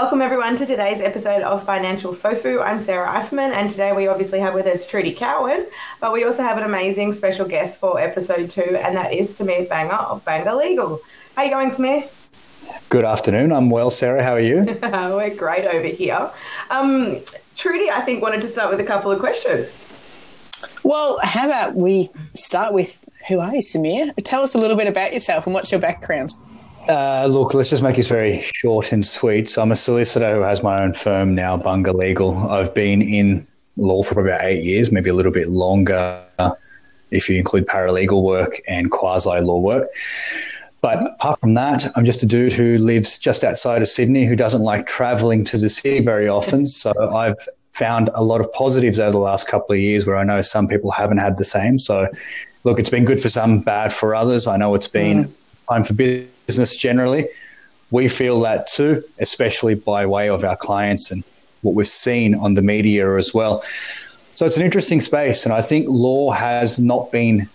Welcome everyone to today's episode of Financial Fofu. I'm Sarah Eiferman, and today we obviously have with us Trudy Cowan, but we also have an amazing special guest for episode two, and that is Samir Banger of Banger Legal. How you going, Samir? Good afternoon. I'm well, Sarah. How are you? We're great over here. Um, Trudy, I think, wanted to start with a couple of questions. Well, how about we start with who are you, Samir? Tell us a little bit about yourself and what's your background. Uh, look, let's just make this very short and sweet. So I'm a solicitor who has my own firm now, Banger Legal. I've been in law for about eight years, maybe a little bit longer if you include paralegal work and quasi law work. But apart from that, I'm just a dude who lives just outside of Sydney who doesn't like traveling to the city very often. So I've found a lot of positives over the last couple of years where I know some people haven't had the same. So, look, it's been good for some, bad for others. I know it's been mm. Time for business generally. We feel that too, especially by way of our clients and what we've seen on the media as well. So it's an interesting space, and I think law has not been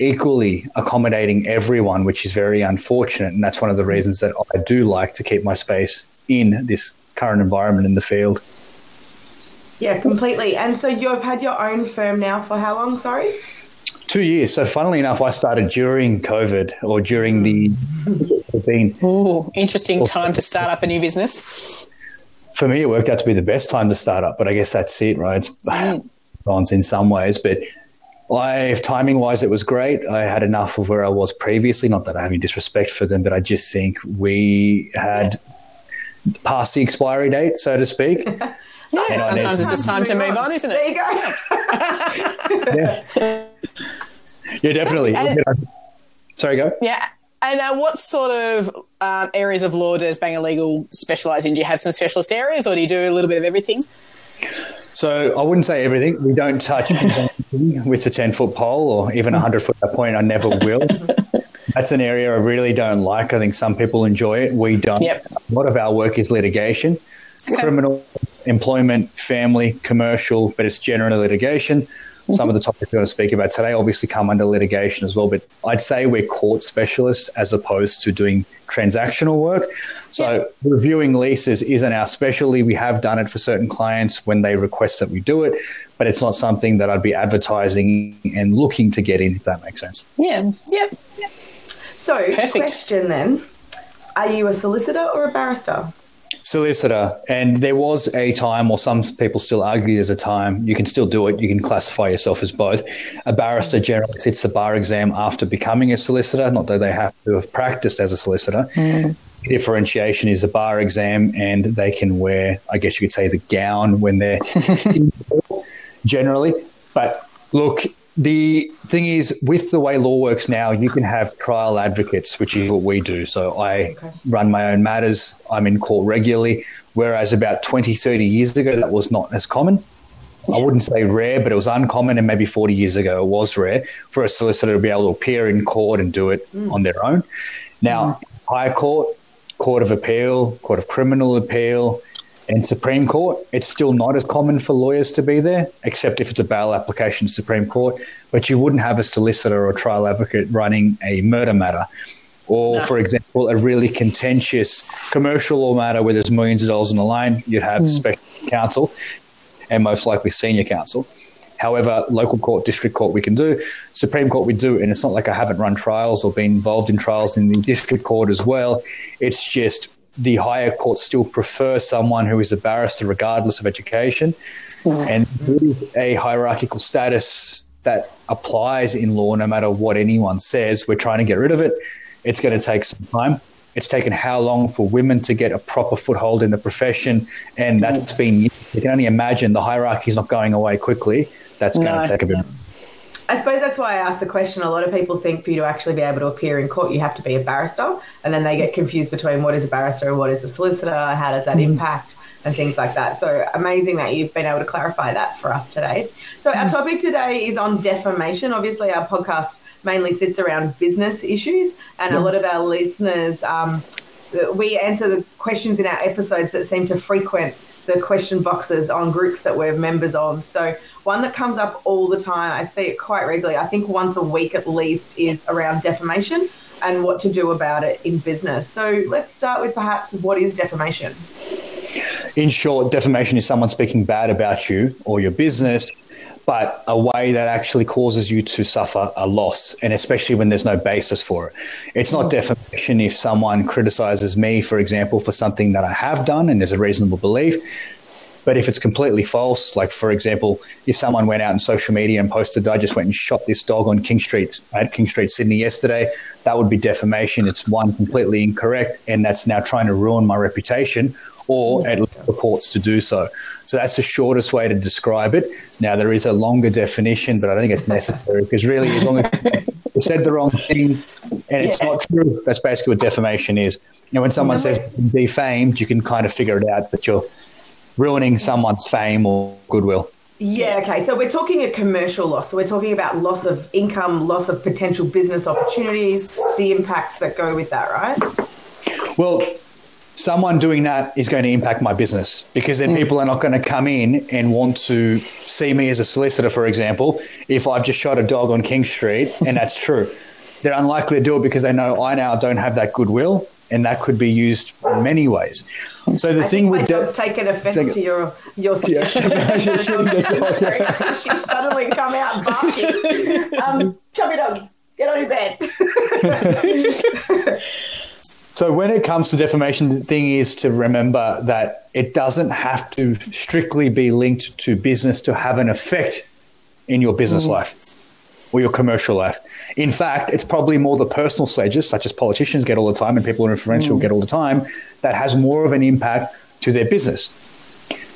equally accommodating everyone, which is very unfortunate. And that's one of the reasons that I do like to keep my space in this current environment in the field. Yeah, completely. And so you've had your own firm now for how long? Sorry? Two years. So, funnily enough, I started during COVID or during the. Been, Ooh, interesting time to start up a new business. For me, it worked out to be the best time to start up, but I guess that's it, right? It's mm. in some ways, but I, timing wise, it was great. I had enough of where I was previously. Not that I have any disrespect for them, but I just think we had passed the expiry date, so to speak. yeah, sometimes it's just time to move on, isn't it? There you go. yeah. yeah, definitely. And, Sorry, go. Yeah. And uh, what sort of um, areas of law does Banger Legal specialise in? Do you have some specialist areas, or do you do a little bit of everything? So I wouldn't say everything. We don't touch with the 10 foot pole or even a 100 foot point. I never will. That's an area I really don't like. I think some people enjoy it. We don't. Yep. A lot of our work is litigation, okay. criminal, employment, family, commercial, but it's generally litigation. Some of the topics we're going to speak about today obviously come under litigation as well, but I'd say we're court specialists as opposed to doing transactional work. So yeah. reviewing leases isn't our specialty. We have done it for certain clients when they request that we do it, but it's not something that I'd be advertising and looking to get in, if that makes sense. Yeah. Yep. So, Perfect. question then: Are you a solicitor or a barrister? Solicitor. And there was a time, or some people still argue there's a time, you can still do it. You can classify yourself as both. A barrister generally sits the bar exam after becoming a solicitor, not that they have to have practiced as a solicitor. Mm. Differentiation is a bar exam, and they can wear, I guess you could say, the gown when they're generally. But look, the thing is, with the way law works now, you can have trial advocates, which is what we do. So I okay. run my own matters. I'm in court regularly. Whereas about 20, 30 years ago, that was not as common. I wouldn't say rare, but it was uncommon. And maybe 40 years ago, it was rare for a solicitor to be able to appear in court and do it mm. on their own. Now, mm. High Court, Court of Appeal, Court of Criminal Appeal, in Supreme Court, it's still not as common for lawyers to be there, except if it's a bail application to Supreme Court. But you wouldn't have a solicitor or trial advocate running a murder matter. Or, no. for example, a really contentious commercial law matter where there's millions of dollars on the line, you'd have mm. special counsel and most likely senior counsel. However, local court, district court, we can do. Supreme Court, we do. And it's not like I haven't run trials or been involved in trials in the district court as well. It's just the higher courts still prefer someone who is a barrister regardless of education. Mm. And there is a hierarchical status that applies in law no matter what anyone says. We're trying to get rid of it. It's going to take some time. It's taken how long for women to get a proper foothold in the profession, and that's been. You can only imagine the hierarchy is not going away quickly. That's going no. to take a bit. I suppose that's why I asked the question. A lot of people think for you to actually be able to appear in court, you have to be a barrister, and then they get confused between what is a barrister and what is a solicitor. How does that mm. impact? And things like that. So amazing that you've been able to clarify that for us today. So, our mm. topic today is on defamation. Obviously, our podcast mainly sits around business issues, and a lot of our listeners, um, we answer the questions in our episodes that seem to frequent the question boxes on groups that we're members of. So one that comes up all the time, I see it quite regularly, I think once a week at least, is around defamation and what to do about it in business. So let's start with perhaps what is defamation? in short, defamation is someone speaking bad about you or your business, but a way that actually causes you to suffer a loss, and especially when there's no basis for it. It's not defamation if someone criticizes me, for example, for something that I have done and there's a reasonable belief. But if it's completely false, like for example, if someone went out on social media and posted, I just went and shot this dog on King Street at King Street, Sydney yesterday, that would be defamation. It's one completely incorrect, and that's now trying to ruin my reputation, or at purports to do so. So that's the shortest way to describe it. Now there is a longer definition, but I don't think it's necessary because really, as long as you said the wrong thing and it's not true, that's basically what defamation is. You know, when someone says defamed, you can kind of figure it out that you're ruining someone's fame or goodwill. Yeah, okay. So we're talking a commercial loss. So we're talking about loss of income, loss of potential business opportunities, the impacts that go with that, right? Well, someone doing that is going to impact my business because then mm. people are not going to come in and want to see me as a solicitor, for example, if I've just shot a dog on King Street and that's true. They're unlikely to do it because they know I now don't have that goodwill and that could be used in many ways. So the I thing with de- taken offence to your your yeah. She's suddenly come out barking. Um, chubby dog, get on your bed. So when it comes to defamation, the thing is to remember that it doesn't have to strictly be linked to business to have an effect in your business mm. life or your commercial life. In fact, it's probably more the personal stages, such as politicians get all the time and people in influential mm. get all the time, that has more of an impact to their business.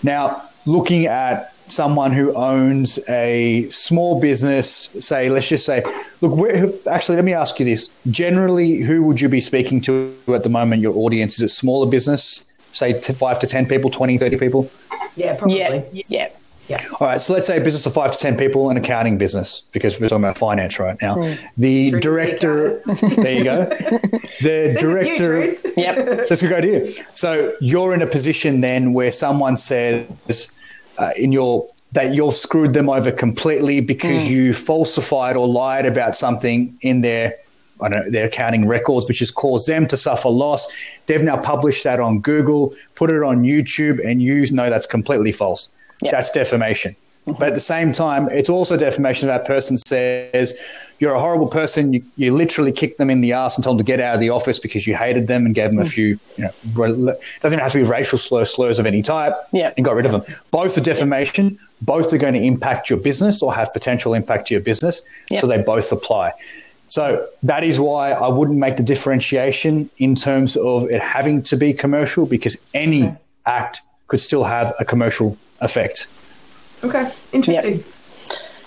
Now, looking at someone who owns a small business, say, let's just say, look, actually, let me ask you this. Generally, who would you be speaking to at the moment, your audience? Is it smaller business, say five to 10 people, 20, 30 people? Yeah, probably. Yeah. yeah. Yeah. All right. So let's say a business of five to 10 people, an accounting business, because we're talking about finance right now. Mm. The True director, there you go. The director, yep. That's a good idea. So you're in a position then where someone says uh, in your, that you've screwed them over completely because mm. you falsified or lied about something in their I don't know, their accounting records, which has caused them to suffer loss. They've now published that on Google, put it on YouTube, and you know that's completely false. Yep. That's defamation. But at the same time, it's also defamation if that person says you're a horrible person. You, you literally kicked them in the ass and told them to get out of the office because you hated them and gave them a mm. few, you know, it doesn't even have to be racial slurs, slurs of any type yeah. and got rid of them. Both are defamation. Both are going to impact your business or have potential impact to your business. So they both apply. So that is why I wouldn't make the differentiation in terms of it having to be commercial because any okay. act could still have a commercial effect. Okay, interesting. Yep.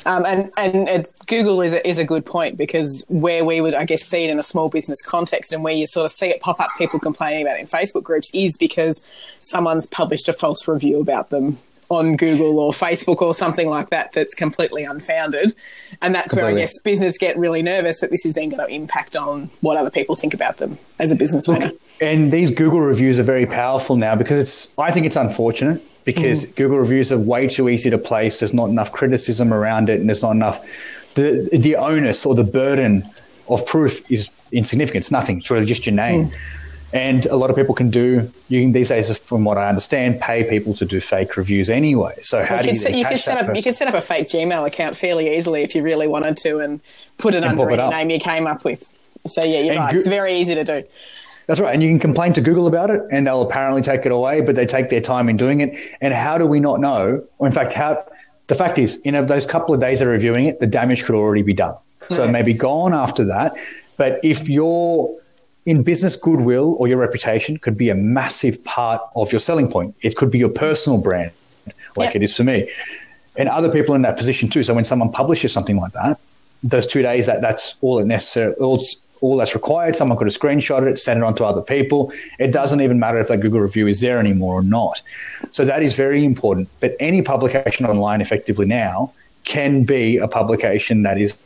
Um, and and it, Google is a, is a good point because where we would, I guess, see it in a small business context and where you sort of see it pop up, people complaining about it in Facebook groups, is because someone's published a false review about them on Google or Facebook or something like that that's completely unfounded. And that's completely. where I guess business get really nervous that this is then going to impact on what other people think about them as a business owner. And these Google reviews are very powerful now because it's I think it's unfortunate because mm. Google reviews are way too easy to place. There's not enough criticism around it, and there's not enough. The the onus or the burden of proof is insignificant. It's nothing. It's really just your name. Mm. And a lot of people can do. You can these days, from what I understand, pay people to do fake reviews anyway. So how you do you, set, you can set up? You can set up a fake Gmail account fairly easily if you really wanted to, and put it and under a name you came up with. So yeah, you're and right. Go- it's very easy to do. That's right. And you can complain to Google about it and they'll apparently take it away, but they take their time in doing it. And how do we not know? Or in fact, how the fact is, in those couple of days they're reviewing it, the damage could already be done. So maybe gone after that. But if you're in business goodwill or your reputation could be a massive part of your selling point. It could be your personal brand, like yep. it is for me. And other people in that position too. So when someone publishes something like that, those two days that that's all it necessary all, all that's required. Someone could have screenshotted it, send it on to other people. It doesn't even matter if that Google review is there anymore or not. So that is very important. But any publication online effectively now can be a publication that is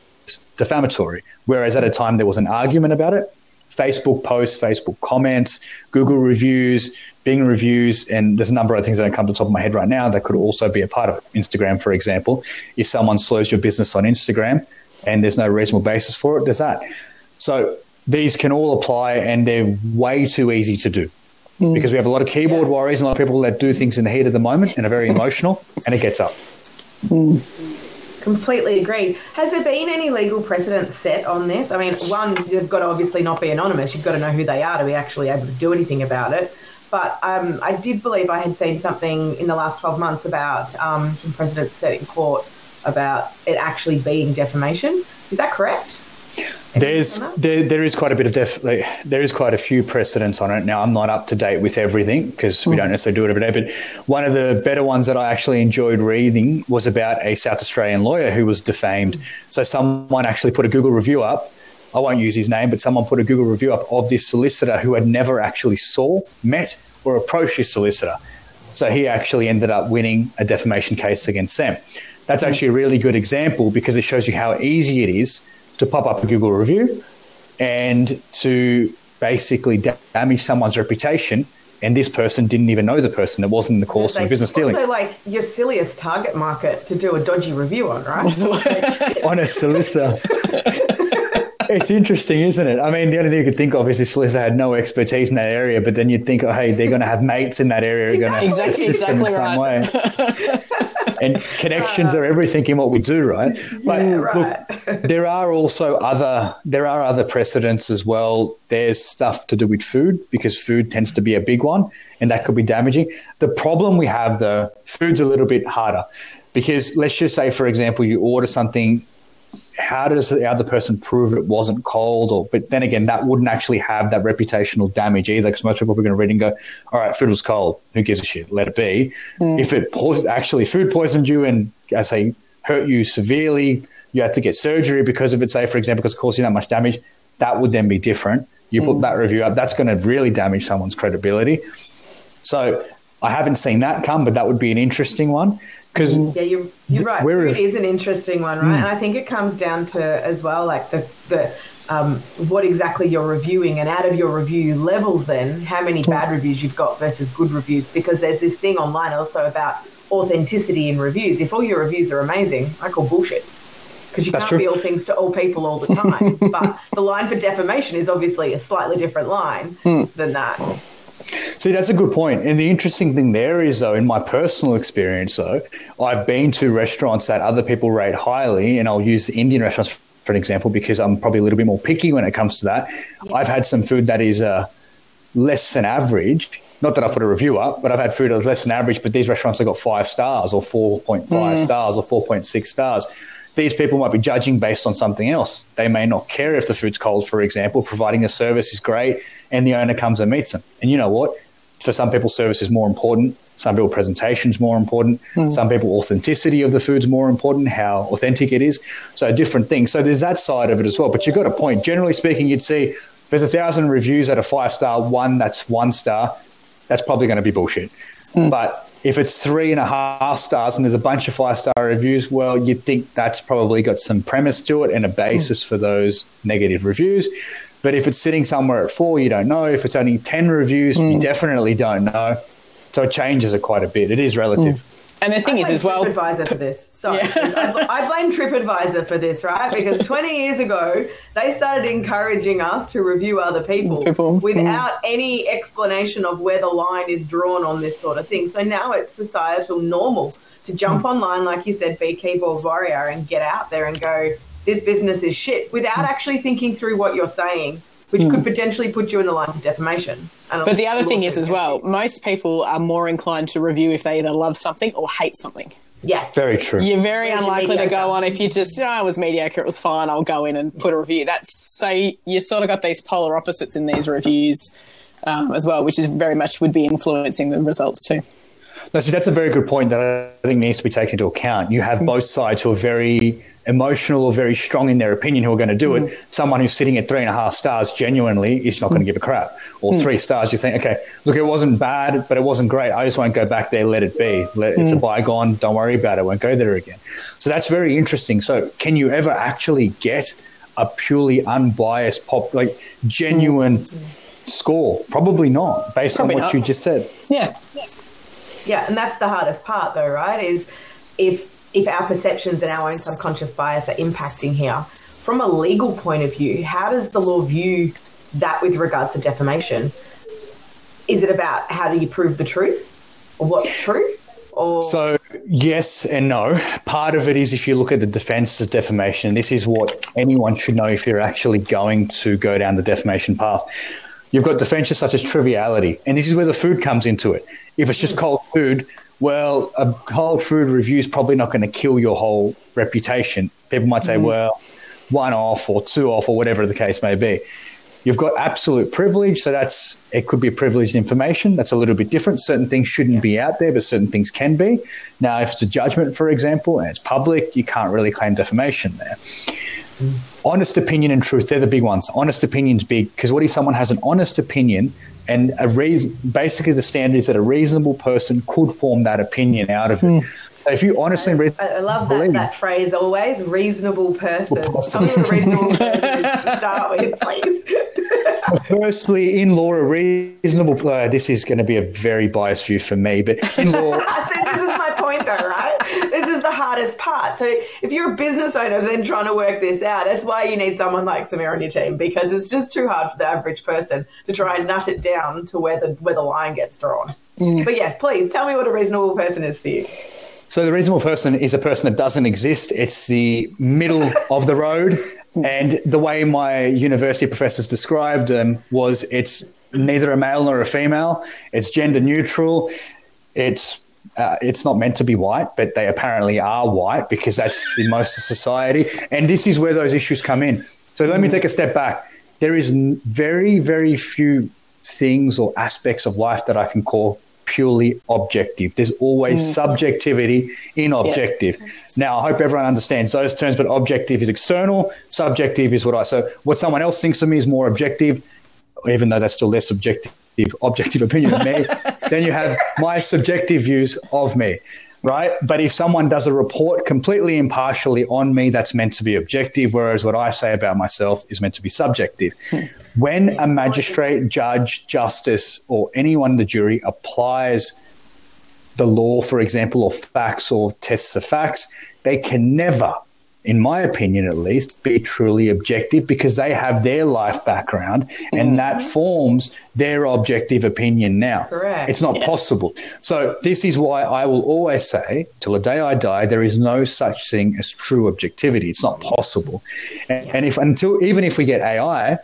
defamatory. Whereas at a time there was an argument about it, Facebook posts, Facebook comments, Google reviews, Bing reviews, and there's a number of things that don't come to the top of my head right now that could also be a part of it. Instagram, for example. If someone slows your business on Instagram and there's no reasonable basis for it, there's that. So these can all apply and they're way too easy to do. mm. because we have a lot of keyboard warriors and a lot of people that do things in the heat of the moment and are very emotional, and it gets up. Mm. Completely agreed. Has there been any legal precedent set on this? I mean, one, you've got to obviously not be anonymous. You've got to know who they are to be actually able to do anything about it. But um, I did believe I had seen something in the last 12 months about um, some precedents set in court about it actually being defamation. Is that correct? There's there, there is quite a bit of def, like, there is quite a few precedents on it. Now I'm not up to date with everything because we mm. don't necessarily do it every day. But one of the better ones that I actually enjoyed reading was about a South Australian lawyer who was defamed. Mm. So someone actually put a Google review up. I won't use his name, but someone put a Google review up of this solicitor who had never actually saw, met, or approached his solicitor. So he actually ended up winning a defamation case against them. That's mm. actually a really good example because it shows you how easy it is to pop up a Google review and to basically damage someone's reputation. And this person didn't even know the person. It wasn't in the course of business dealing. Also, like your silliest target market to do a dodgy review on, right? on a solicitor. it's interesting, isn't it? I mean, the only thing you could think of is this solicitor had no expertise in that area, but then you'd think, oh, hey, they're going to have mates in that area, are going to exactly, assist exactly them in some way. And connections are everything in what we do, right? But yeah, right. look, there are also other there are other precedents as well. There's stuff to do with food because food tends to be a big one, and that could be damaging. The problem we have, though, food's a little bit harder because let's just say, for example, you order something how does the other person prove it wasn't cold? Or, but then again, that wouldn't actually have that reputational damage either, because most people are going to read and go, "All right, food was cold. Who gives a shit? Let it be." Mm. If it po- actually food poisoned you and, I say, hurt you severely, you had to get surgery because of it. Say, for example, because it caused you that much damage, that would then be different. You mm. put that review up, that's going to really damage someone's credibility. So I haven't seen that come, but that would be an interesting one. Because yeah, you're you're right. Food is an interesting one, right? Mm. And I think it comes down to as well, like the the um, what exactly you're reviewing, and out of your review levels, then how many bad reviews you've got versus good reviews. Because there's this thing online also about authenticity in reviews. If all your reviews are amazing, I call bullshit because you That's can't true. be all things to all people all the time. but the line for defamation is obviously a slightly different line mm. than that. See, that's a good point. And the interesting thing there is, though, in my personal experience, though, I've been to restaurants that other people rate highly, and I'll use Indian restaurants for an example because I'm probably a little bit more picky when it comes to that. Yeah. I've had some food that is uh, less than average. Not that I put a review up, but I've had food that's less than average. But these restaurants have got five stars, or four point five mm. stars, or four point six stars these people might be judging based on something else. They may not care if the food's cold, for example, providing the service is great and the owner comes and meets them. And you know what? For some people, service is more important. Some people, presentation is more important. Mm. Some people, authenticity of the food's more important, how authentic it is. So, different things. So, there's that side of it as well. But you've got a point. Generally speaking, you'd see there's a thousand reviews at a five star, one that's one star. That's probably going to be bullshit. Mm. But if it's three and a half stars and there's a bunch of five star reviews, well, you'd think that's probably got some premise to it and a basis mm. for those negative reviews. But if it's sitting somewhere at four, you don't know. If it's only 10 reviews, mm. you definitely don't know. So it changes it quite a bit. It is relative. Mm. And the thing I is, as well, TripAdvisor for this. Sorry, yeah. I, I blame TripAdvisor for this, right? Because 20 years ago, they started encouraging us to review other people, people. without mm. any explanation of where the line is drawn on this sort of thing. So now it's societal normal to jump mm. online, like you said, be keyboard warrior, and get out there and go, "This business is shit," without actually thinking through what you're saying which could hmm. potentially put you in the line of defamation. But the other thing is, as well, most people are more inclined to review if they either love something or hate something. Yeah. Very true. You're very Where's unlikely to go on if you just, oh, it was mediocre, it was fine, I'll go in and put a review. That's so you sort of got these polar opposites in these reviews um, as well, which is very much would be influencing the results too. No, see, that's a very good point that I think needs to be taken into account. You have both sides who are very emotional or very strong in their opinion who are going to do mm. it. Someone who's sitting at three and a half stars genuinely is not mm. going to give a crap. Or mm. three stars, you think, okay, look, it wasn't bad, but it wasn't great. I just won't go back there. Let it be. Let, it's a mm. bygone. Don't worry about it. I won't go there again. So that's very interesting. So can you ever actually get a purely unbiased pop, like genuine mm. score? Probably not, based Probably on what not. you just said. Yeah. Yeah, and that's the hardest part, though, right? Is if if our perceptions and our own subconscious bias are impacting here. From a legal point of view, how does the law view that with regards to defamation? is it about how do you prove the truth or what's true? Or So yes and no. Part of it is if you look at the defence of defamation, this is what anyone should know if you're actually going to go down the defamation path. You've got defences such as triviality, and this is where the food comes into it. If it's just cold food, well, a cold food review is probably not going to kill your whole reputation. People might say, mm-hmm. well, one off or two off or whatever the case may be. You've got absolute privilege, so that's it could be privileged information. That's a little bit different. Certain things shouldn't be out there, but certain things can be. Now, if it's a judgment, for example, and it's public, you can't really claim defamation there. Mm. Honest opinion and truth, they're the big ones. Honest opinion's big because what if someone has an honest opinion and a reason basically the standard is that a reasonable person could form that opinion out of it. So if you honestly and I, I love that, that phrase always reasonable person. Well, Tell possibly. me what a reasonable person is to start with, please. Firstly, in law, a reasonable. Uh, this is going to be a very biased view for me, but in law, See, this is my point, though, right? This is the hardest part. So, if you're a business owner, then trying to work this out, that's why you need someone like Samir on your team because it's just too hard for the average person to try and nut it down to where the where the line gets drawn. Mm. But yes, please tell me what a reasonable person is for you. so the reasonable person is a person that doesn't exist. It's the middle of the road, and the way my university professors described them was it's neither a male nor a female. It's gender neutral. It's uh, it's not meant to be white, but they apparently are white because that's in most of society. And this is where those issues come in. So let me take a step back. There is very, very few things or aspects of life that I can call purely objective. There's always subjectivity in objective. Now, I hope everyone understands those terms, but objective is external, subjective is what I. So, what someone else thinks of me is more objective, even though that's still their subjective, objective opinion of me. then you have my subjective views of me, right? But if someone does a report completely impartially on me, that's meant to be objective, whereas what I say about myself is meant to be subjective. Hmm. When a magistrate, judge, justice, or anyone in the jury applies the law, for example, or facts or tests of facts, they can never, in my opinion at least, be truly objective because they have their life background and mm-hmm. that forms their objective opinion now. Correct. It's not possible. So, this is why I will always say, till the day I die, there is no such thing as true objectivity. It's not possible. And, and if until even if we get AI,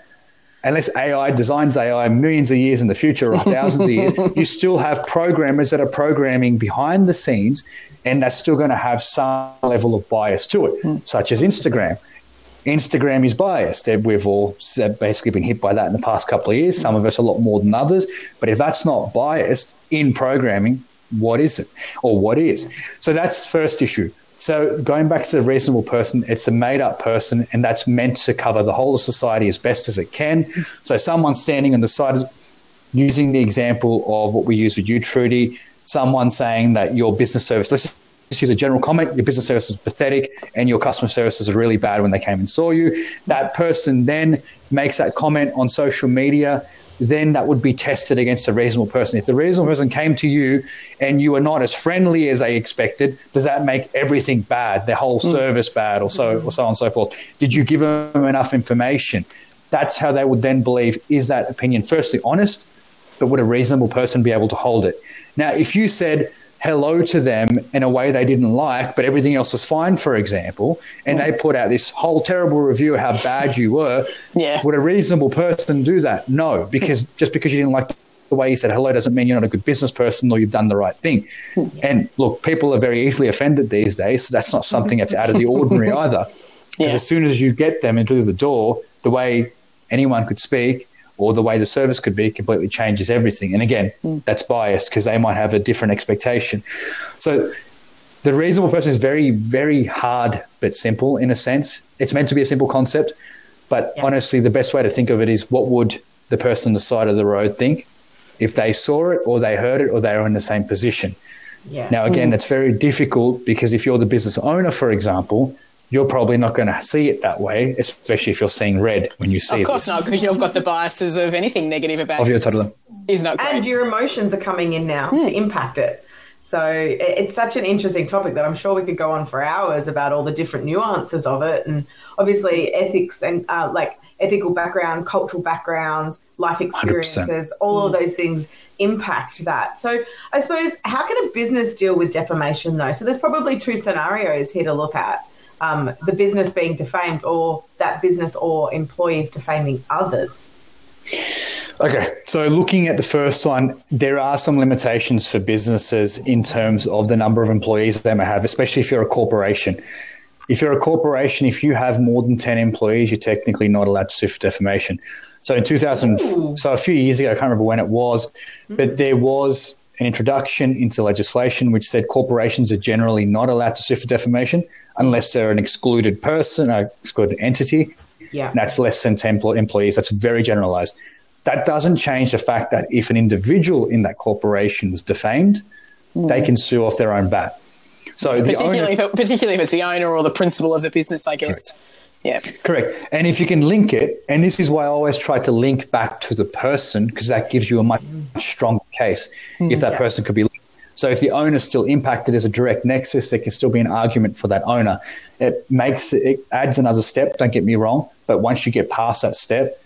unless AI designs AI millions of years in the future or thousands of years, you still have programmers that are programming behind the scenes, and that's still going to have some level of bias to it, hmm. such as Instagram. Instagram is biased. We've all uh, basically been hit by that in the past couple of years. Some of us a lot more than others. But if that's not biased in programming, what is it or what is? So that's the first issue. So going back to the reasonable person, it's a made up person, and that's meant to cover the whole of society as best as it can. So someone standing on the side, using the example of what we use with you, Trudy, someone saying that your business service, let's just use a general comment, your business service is pathetic and your customer services are really bad when they came and saw you. That person then makes that comment on social media then that would be tested against a reasonable person. If the reasonable person came to you and you were not as friendly as they expected, does that make everything bad, their whole hmm. service bad, or so, or so on and so forth? Did you give them enough information? That's how they would then believe is that opinion firstly honest, but would a reasonable person be able to hold it? Now, if you said hello to them in a way they didn't like, but everything else was fine, for example, and they put out this whole terrible review of how bad you were, Yeah. would a reasonable person do that? No, because just because you didn't like the way you said hello doesn't mean you're not a good business person or you've done the right thing. And look, people are very easily offended these days. So that's not something that's out of the ordinary either. Because Yeah. as soon as you get them into the door, the way anyone could speak or the way the service could be completely changes everything. And again, hmm. that's biased because they might have a different expectation. So the reasonable person is very, very hard but simple in a sense. It's meant to be a simple concept, but Yeah. honestly, the best way to think of it is what would the person on the side of the road think if they saw it or they heard it or they were in the same position? Yeah. Now, again, hmm. that's very difficult because if you're the business owner, for example, you're probably not going to see it that way, especially if you're seeing red when you see Of course this. not, because you've got the biases of anything negative about Of your it. toddler. Is not great. and your emotions are coming in now to impact it. So it's such an interesting topic that I'm sure we could go on for hours about all the different nuances of it, and obviously ethics and uh, like ethical background, cultural background, life experiences, 100%. all of those things impact that. So I suppose how can a business deal with defamation though? So there's probably two scenarios here to look at. Um, the business being defamed or that business or employees defaming others. Okay, so looking at the first one, there are some limitations for businesses in terms of the number of employees they may have, especially if you're a corporation. If you're a corporation, if you have more than 10 employees, you're technically not allowed to sue for defamation. So in 2000, Ooh. so a few years ago, I can't remember when it was, but there was an introduction into legislation which said corporations are generally not allowed to sue for defamation unless they're an excluded person, an excluded entity. Yeah. that's less than 10 employees. That's very generalized. That doesn't change the fact that if an individual in that corporation was defamed, mm. they can sue off their own bat. So particularly, owner, if particularly if it's the owner or the principal of the business, I guess. Correct. Yeah. Correct. And if you can link it, and this is why I always try to link back to the person because that gives you a much stronger case mm, if that yeah. person could be linked. So if the owner's still impacted as a direct nexus, there can still be an argument for that owner. It makes it adds another step, don't get me wrong, but once you get past that step,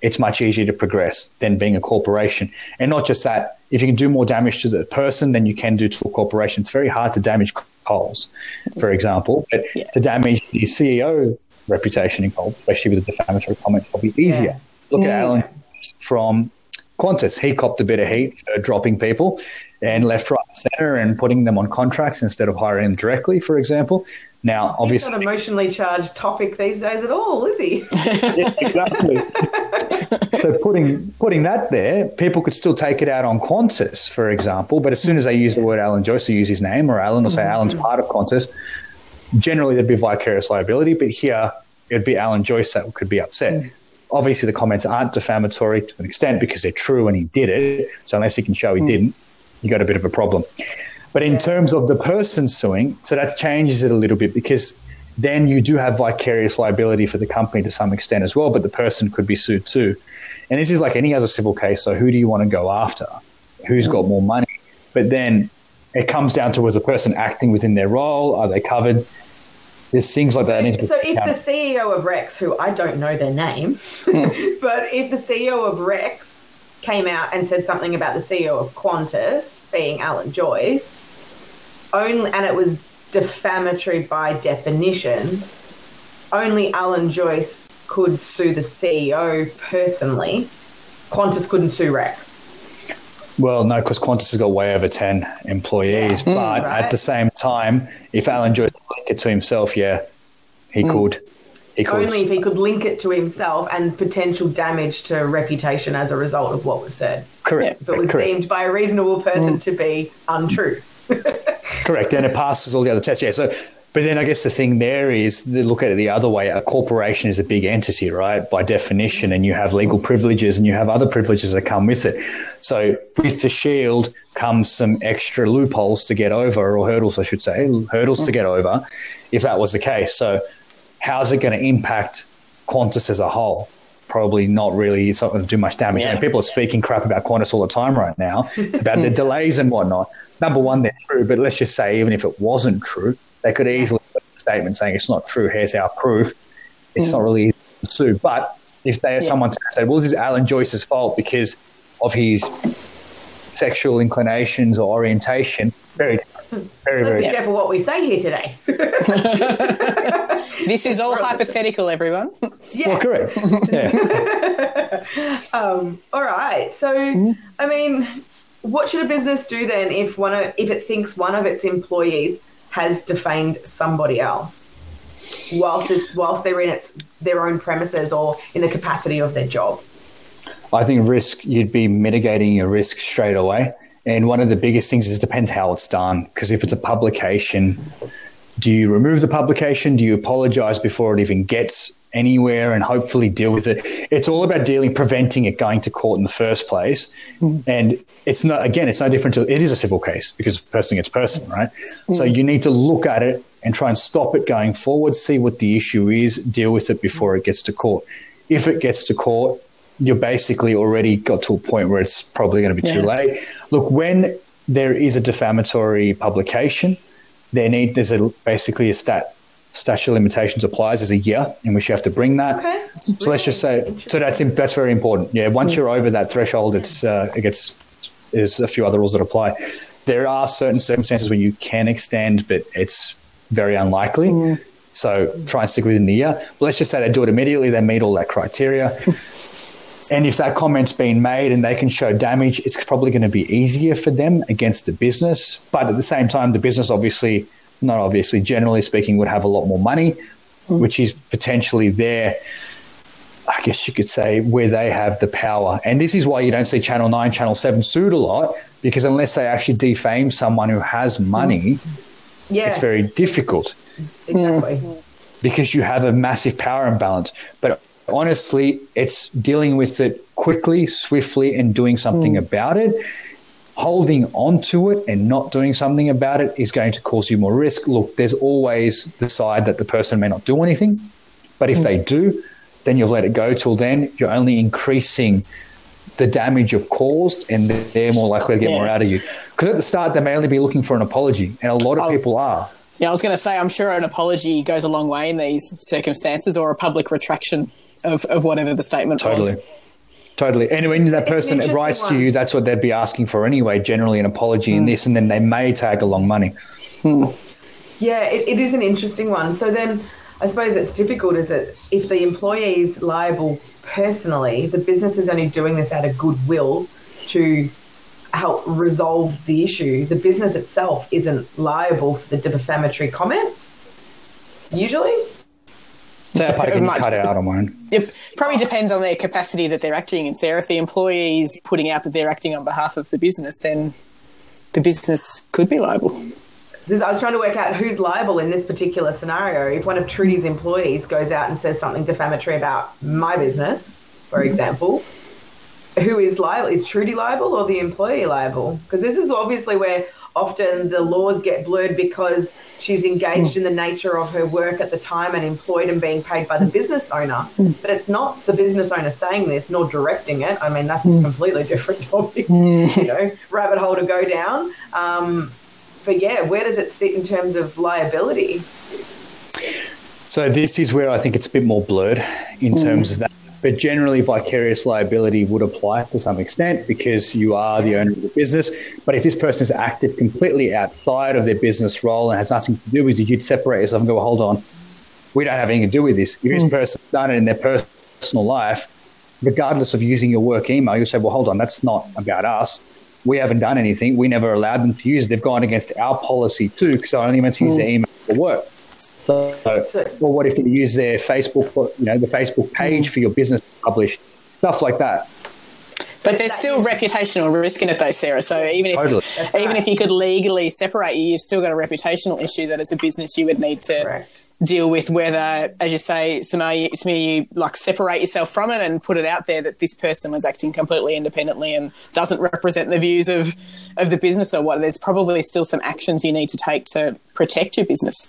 it's much easier to progress than being a corporation. And not just that, if you can do more damage to the person than you can do to a corporation, it's very hard to damage Coles, for example. But yeah. to damage the CEO reputation in Coles, especially with a defamatory comment, probably easier. Yeah. Look at Alan from Qantas. He copped a bit of heat for dropping people and left, right, center and putting them on contracts instead of hiring them directly, for example. Now, obviously, He's not emotionally charged topic these days at all, is he? yeah, exactly. so putting putting that there, people could still take it out on Qantas, for example. But as soon as they use the word Alan Joyce, use his name, or Alan, or say mm-hmm. Alan's part of Qantas, generally there'd be vicarious liability. But here, it'd be Alan Joyce that could be upset. Mm. Obviously, the comments aren't defamatory to an extent because they're true and he did it. So unless he can show he mm. didn't, you got a bit of a problem. But in terms of the person suing, so that changes it a little bit because then you do have vicarious liability for the company to some extent as well, but the person could be sued too. And this is like any other civil case. So who do you want to go after? Who's got more money? But then it comes down to was a person acting within their role? Are they covered? There's things like that. So, so if the CEO of Rex, who I don't know their name, hmm. but if the CEO of Rex came out and said something about the CEO of Qantas being Alan Joyce, only, and it was defamatory by definition. Only Alan Joyce could sue the CEO personally. Qantas couldn't sue Rex. Well, no, because Qantas has got way over 10 employees. Yeah. But mm, right. at the same time, if Alan Joyce linked it to himself, yeah, he mm. could. He could. Only if he could link it to himself and potential damage to reputation as a result of what was said. Correct. If it was Correct. deemed by a reasonable person mm. to be untrue. Correct, and it passes all the other tests. Yeah, so but then I guess the thing there is to look at it the other way. A corporation is a big entity, right? By definition, and you have legal privileges and you have other privileges that come with it. So with the shield comes some extra loopholes to get over, or hurdles, I should say, hurdles to get over, if that was the case. So how's it going to impact Qantas as a whole? Probably not really. It's not going to do much damage. Yeah. And people are speaking crap about Qantas all the time right now about the delays and whatnot number one, they're true, but let's just say even if it wasn't true, they could easily put a statement saying it's not true. Here's our proof. It's mm. not really easy to sue. But if they yeah. someone said, well, this is Alan Joyce's fault because of his sexual inclinations or orientation, very Very, Let's very. be careful what we say here today. this is all hypothetical, everyone. Yeah. Well, correct. Yeah. um, all right. So, mm. I mean, what should a business do then if one of, if it thinks one of its employees has defamed somebody else whilst whilst they're in its their own premises or in the capacity of their job? I think risk you'd be mitigating your risk straight away. And one of the biggest things is it depends how it's done. Because if it's a publication, do you remove the publication? Do you apologize before it even gets anywhere and hopefully deal with it. It's all about dealing, preventing it going to court in the first place. Mm. And it's not, again, it's no different to, it is a civil case because person gets person, right? Mm. So you need to look at it and try and stop it going forward, see what the issue is, deal with it before it gets to court. If it gets to court, you're basically already got to a point where it's probably going to be yeah. too late. Look, when there is a defamatory publication, there need there's a basically a stat statute of limitations applies as a year in which you have to bring that. Okay. So really let's just say so that's that's very important. Yeah, once you're over that threshold, it's uh, it gets there's a few other rules that apply. There are certain circumstances where you can extend, but it's very unlikely. Mm. So try and stick within the year. But let's just say they do it immediately, they meet all that criteria. and if that comment's been made and they can show damage, it's probably going to be easier for them against the business. But at the same time, the business obviously, not obviously, generally speaking, would have a lot more money, mm. which is potentially there. I guess you could say where they have the power. And this is why you don't see Channel 9, Channel 7 sued a lot, because unless they actually defame someone who has money, yeah. it's very difficult. Exactly. Because you have a massive power imbalance. But honestly, it's dealing with it quickly, swiftly, and doing something mm. about it. Holding on to it and not doing something about it is going to cause you more risk. Look, there's always the side that the person may not do anything, but if mm. they do, then you've let it go. Till then, you're only increasing the damage you've caused, and they're more likely to get yeah. more out of you. Because at the start, they may only be looking for an apology, and a lot of oh. people are. Yeah, I was going to say, I'm sure an apology goes a long way in these circumstances, or a public retraction of, of whatever the statement totally. was. Totally. And when that person writes one. to you, that's what they'd be asking for anyway, generally an apology mm. in this, and then they may tag along money. Hmm. Yeah, it, it is an interesting one. So then I suppose it's difficult, is it? If the employee is liable personally, the business is only doing this out of goodwill to help resolve the issue. The business itself isn't liable for the defamatory comments, usually. So that part can cut out on mine. It probably depends on their capacity that they're acting in. Sarah, if the employee is putting out that they're acting on behalf of the business, then the business could be liable. I was trying to work out who's liable in this particular scenario. If one of Trudy's employees goes out and says something defamatory about my business, for example, who is liable? Is Trudy liable or the employee liable? Because this is obviously where often the laws get blurred because she's engaged in the nature of her work at the time and employed and being paid by the business owner. But it's not the business owner saying this nor directing it. I mean, that's a completely different topic, you know, rabbit hole to go down. Um, but yeah, where does it sit in terms of liability? So this is where I think it's a bit more blurred in mm. terms of that. But generally, vicarious liability would apply to some extent because you are the owner of the business. But if this person is active completely outside of their business role and has nothing to do with you, you'd separate yourself and go, well, hold on, we don't have anything to do with this. If this mm. person's done it in their personal life, regardless of using your work email, you'll say, well, hold on, that's not about us we haven't done anything. We never allowed them to use it. They've gone against our policy too because they're only meant to use mm. their email for work. So, well, what if you use their Facebook, you know, the Facebook page mm. for your business published stuff like that? But there's still reputational risk in it, though, Sarah. So even if totally. even if you could legally separate you, you've still got a reputational issue that as a business you would need to Correct. deal with. Whether, as you say, Samir, you like separate yourself from it and put it out there that this person was acting completely independently and doesn't represent the views of of the business or what. There's probably still some actions you need to take to protect your business.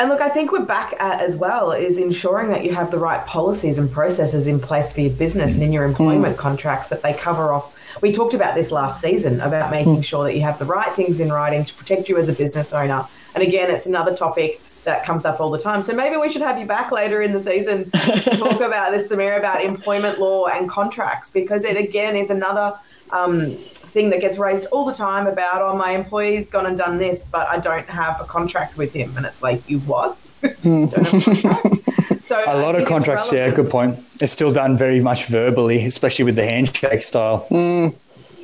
And look, I think we're back at as well is ensuring that you have the right policies and processes in place for your business and in your employment mm. contracts that they cover off. We talked about this last season about making mm. sure that you have the right things in writing to protect you as a business owner. And again, it's another topic that comes up all the time. So maybe we should have you back later in the season to talk about this, Samir, about employment law and contracts, because it again is another um, thing that gets raised all the time about, oh, my employee's gone and done this, but I don't have a contract with him. And it's like, you what? Hmm. so a lot of contracts, yeah, good point. It's still done very much verbally, especially with the handshake style. Mm.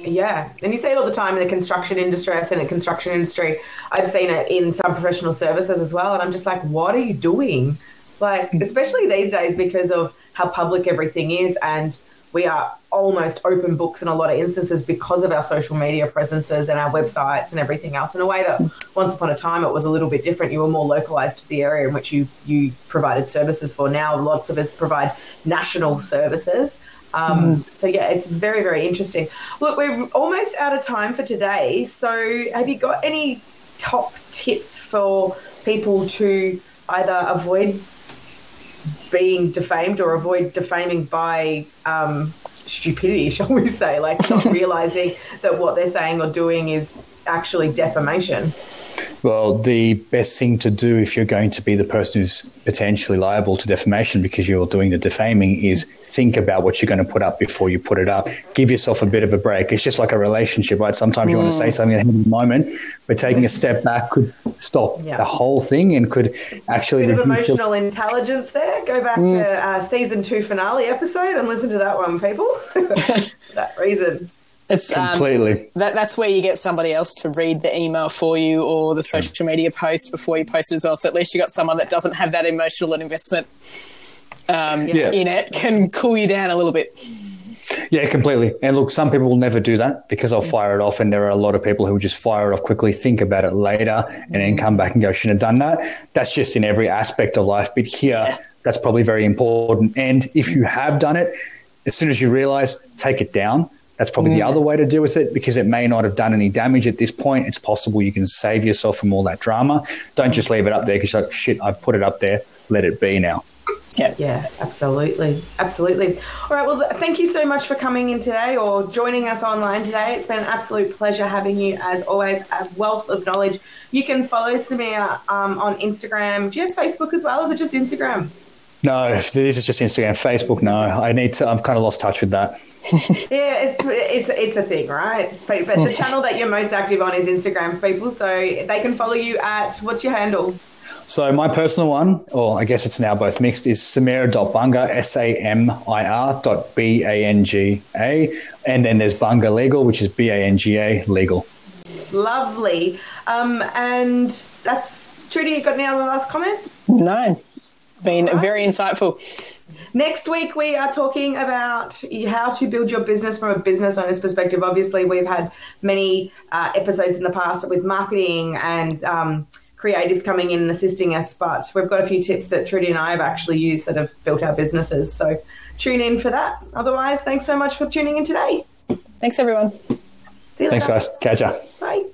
Yeah, and you see it all the time in the construction industry. I've seen it in the construction industry. I've seen it in some professional services as well. And I'm just like, what are you doing? Like, especially these days because of how public everything is and we are almost open books in a lot of instances because of our social media presences and our websites and everything else in a way that once upon a time it was a little bit different you were more localized to the area in which you you provided services for now lots of us provide national services um, mm. So yeah, it's very very interesting. Look, we're almost out of time for today. So have you got any top tips for people to either avoid being defamed or avoid defaming by um, stupidity, shall we say, like not realizing that what they're saying or doing is actually defamation. Well, the best thing to do if you're going to be the person who's potentially liable to defamation because you're doing the defaming is think about what you're going to put up before you put it up. Give yourself a bit of a break. It's just like a relationship, right? Sometimes you want to say mm. something at the moment, but taking a step back could stop yeah. the whole thing and could actually. Bit of emotional your- intelligence there. Go back mm. to uh, season two finale episode and listen to that one, people. that reason. It's um, completely um, that, that's where you get somebody else to read the email for you or the social media post before you post it as well. So at least you got someone that doesn't have that emotional investment um, yeah. in it can cool you down a little bit. Yeah, completely. And look, some people will never do that because they'll fire it off, and there are a lot of people who just fire it off quickly, think about it later, and then come back and go, "Shouldn't have done that." That's just in every aspect of life, but here, yeah. that's probably very important. And if you have done it, as soon as you realize, take it down that's probably mm. the other way to deal with it because it may not have done any damage at this point. It's possible you can save yourself from all that drama. Don't just leave it up there because like, shit, I put it up there. Let it be now. Yeah. Yeah, absolutely. Absolutely. All right. Well, thank you so much for coming in today or joining us online today. It's been an absolute pleasure having you, as always, a wealth of knowledge. You can follow Samir um, on Instagram. Do you have Facebook as well? Or is it just Instagram? No, this is just Instagram. Facebook, no. I need to, I've kind of lost touch with that. yeah, it's, it's it's a thing, right? But, but the channel that you're most active on is Instagram, people. So they can follow you at what's your handle? So my personal one, or I guess it's now both mixed, is samira.banga, S-A-M-I-R dot B-A-N-G-A. And then there's Banger Legal, which is B-A-N-G-A legal. Lovely. Um, and that's, Trudy, you got any other last comments? No. Been right. very insightful. Next week, we are talking about how to build your business from a business owner's perspective. Obviously, we've had many uh, episodes in the past with marketing and um, creatives coming in and assisting us, but we've got a few tips that Trudy and I have actually used that have built our businesses. So tune in for that. Otherwise, thanks so much for tuning in today. Thanks, everyone. Thanks, guys. Catch ya. Bye.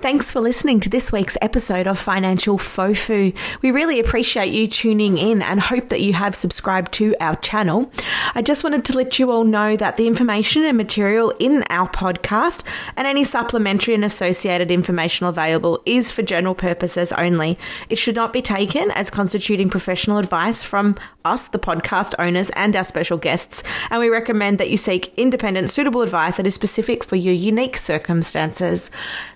Thanks for listening to this week's episode of Financial Fofu. We really appreciate you tuning in and hope that you have subscribed to our channel. I just wanted to let you all know that the information and material in our podcast and any supplementary and associated information available is for general purposes only. It should not be taken as constituting professional advice from us, the podcast owners, and our special guests, and we recommend that you seek independent, suitable advice that is specific for your unique circumstances.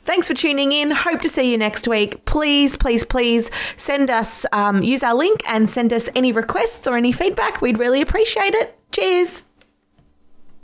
Thanks for tuning in. Hope to see you next week. Please, please, please send us, um, use our link and send us any requests or any feedback. We'd really appreciate it. Cheers.